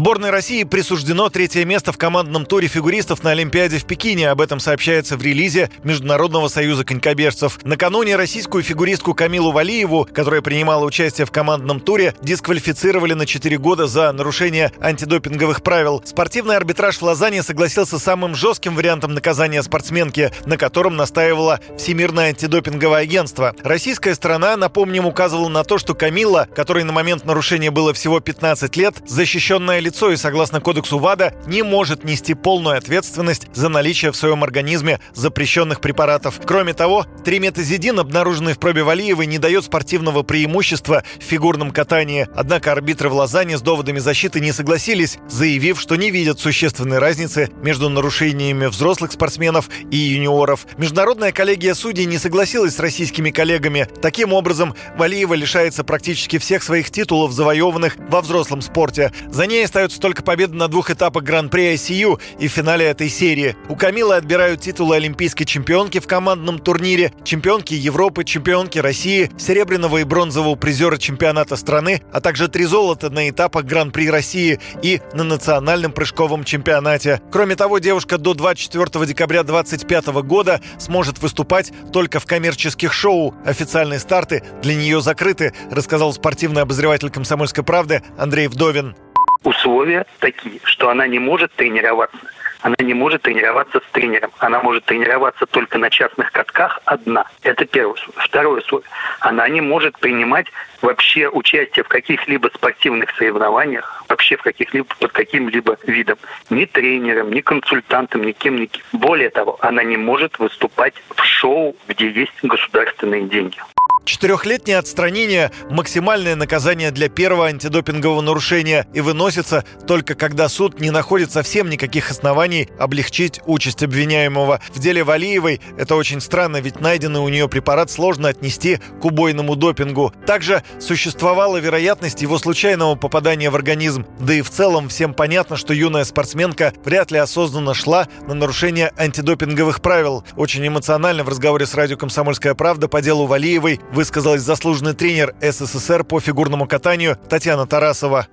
Сборной России присуждено третье место в командном туре фигуристов на Олимпиаде в Пекине. Об этом сообщается в релизе Международного союза конькобежцев. Накануне российскую фигуристку Камилу Валиеву, которая принимала участие в командном туре, дисквалифицировали на 4 года за нарушение антидопинговых правил. Спортивный арбитраж в Лозанне согласился с самым жестким вариантом наказания спортсменки, на котором настаивало Всемирное антидопинговое агентство. Российская сторона, напомним, указывала на то, что Камила, которой на момент нарушения было всего 15 лет, защищенная лицо и, согласно кодексу ВАДА, не может нести полную ответственность за наличие в своем организме запрещенных препаратов. Кроме того, триметазидин, обнаруженный в пробе Валиевой, не дает спортивного преимущества в фигурном катании. Однако арбитры в Лозанне с доводами защиты не согласились, заявив, что не видят существенной разницы между нарушениями взрослых спортсменов и юниоров. Международная коллегия судей не согласилась с российскими коллегами. Таким образом, Валиева лишается практически всех своих титулов, завоеванных во взрослом спорте. За ней остается только победа на двух этапах Гран-при ICU и в финале этой серии. У Камилы отбирают титулы олимпийской чемпионки в командном турнире, чемпионки Европы, чемпионки России, серебряного и бронзового призера чемпионата страны, а также три золота на этапах Гран-при России и на национальном прыжковом чемпионате. Кроме того, девушка до 24 декабря 2025 года сможет выступать только в коммерческих шоу. Официальные старты для нее закрыты, рассказал спортивный обозреватель «Комсомольской правды» Андрей Вдовин условия такие, что она не может тренироваться. Она не может тренироваться с тренером. Она может тренироваться только на частных катках одна. Это первое условие. Второе условие. Она не может принимать вообще участие в каких-либо спортивных соревнованиях, вообще в каких-либо, под каким-либо видом. Ни тренером, ни консультантом, ни кем, ни кем. Более того, она не может выступать в шоу, где есть государственные деньги. Четырехлетнее отстранение – максимальное наказание для первого антидопингового нарушения и выносится только когда суд не находит совсем никаких оснований облегчить участь обвиняемого. В деле Валиевой это очень странно, ведь найденный у нее препарат сложно отнести к убойному допингу. Также существовала вероятность его случайного попадания в организм. Да и в целом всем понятно, что юная спортсменка вряд ли осознанно шла на нарушение антидопинговых правил. Очень эмоционально в разговоре с радио «Комсомольская правда» по делу Валиевой высказалась заслуженный тренер СССР по фигурному катанию Татьяна Тарасова.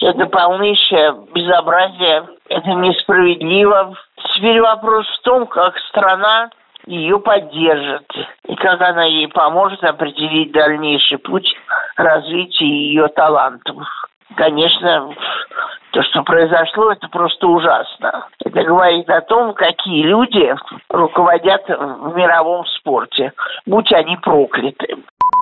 Это полнейшее безобразие, это несправедливо. Теперь вопрос в том, как страна ее поддержит и как она ей поможет определить дальнейший путь развития ее талантов. Конечно, то, что произошло, это просто ужасно. Это говорит о том, какие люди руководят в мировом спорте. Будь они прокляты.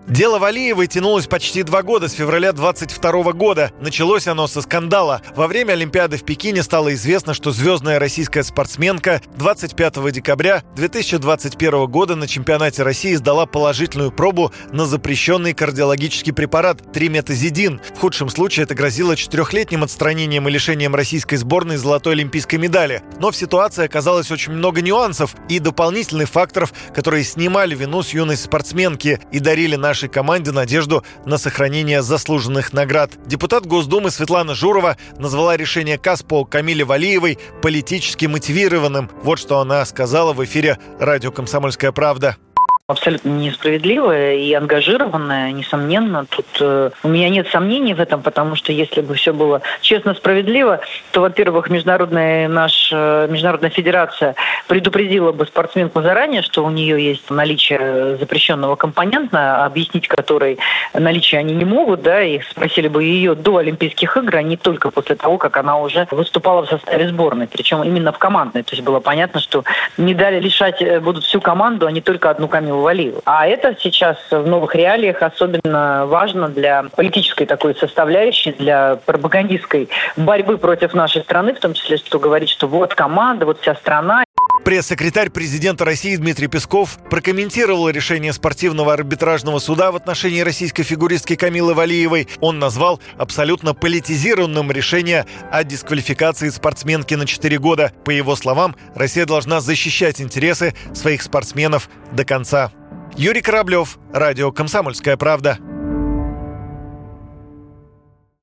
Дело Валиевой тянулось почти два года, с февраля 22 года. Началось оно со скандала. Во время Олимпиады в Пекине стало известно, что звездная российская спортсменка 25 декабря 2021 года на чемпионате России сдала положительную пробу на запрещенный кардиологический препарат триметазидин. В худшем случае это грозило четырехлетним отстранением и лишением российской сборной золотой олимпийской медали. Но в ситуации оказалось очень много нюансов и дополнительных факторов, которые снимали вину с юной спортсменки и дарили на нашей команде надежду на сохранение заслуженных наград. Депутат Госдумы Светлана Журова назвала решение КАС по Камиле Валиевой политически мотивированным. Вот что она сказала в эфире радио «Комсомольская правда» абсолютно несправедливая и ангажированная, несомненно. Тут э, у меня нет сомнений в этом, потому что если бы все было честно, справедливо, то, во-первых, международная наша международная федерация предупредила бы спортсменку заранее, что у нее есть наличие запрещенного компонента, объяснить который наличие они не могут, да, и спросили бы ее до Олимпийских игр, а не только после того, как она уже выступала в составе сборной, причем именно в командной. То есть было понятно, что не дали лишать э, будут всю команду, а не только одну Камилу Валиеву. А это сейчас в новых реалиях особенно важно для политической такой составляющей, для пропагандистской борьбы против нашей страны, в том числе, что говорит, что вот команда, вот вся страна. Пресс-секретарь президента России Дмитрий Песков прокомментировал решение спортивного арбитражного суда в отношении российской фигуристки Камилы Валиевой. Он назвал абсолютно политизированным решение о дисквалификации спортсменки на 4 года. По его словам, Россия должна защищать интересы своих спортсменов до конца. Юрий Кораблев, Радио «Комсомольская правда».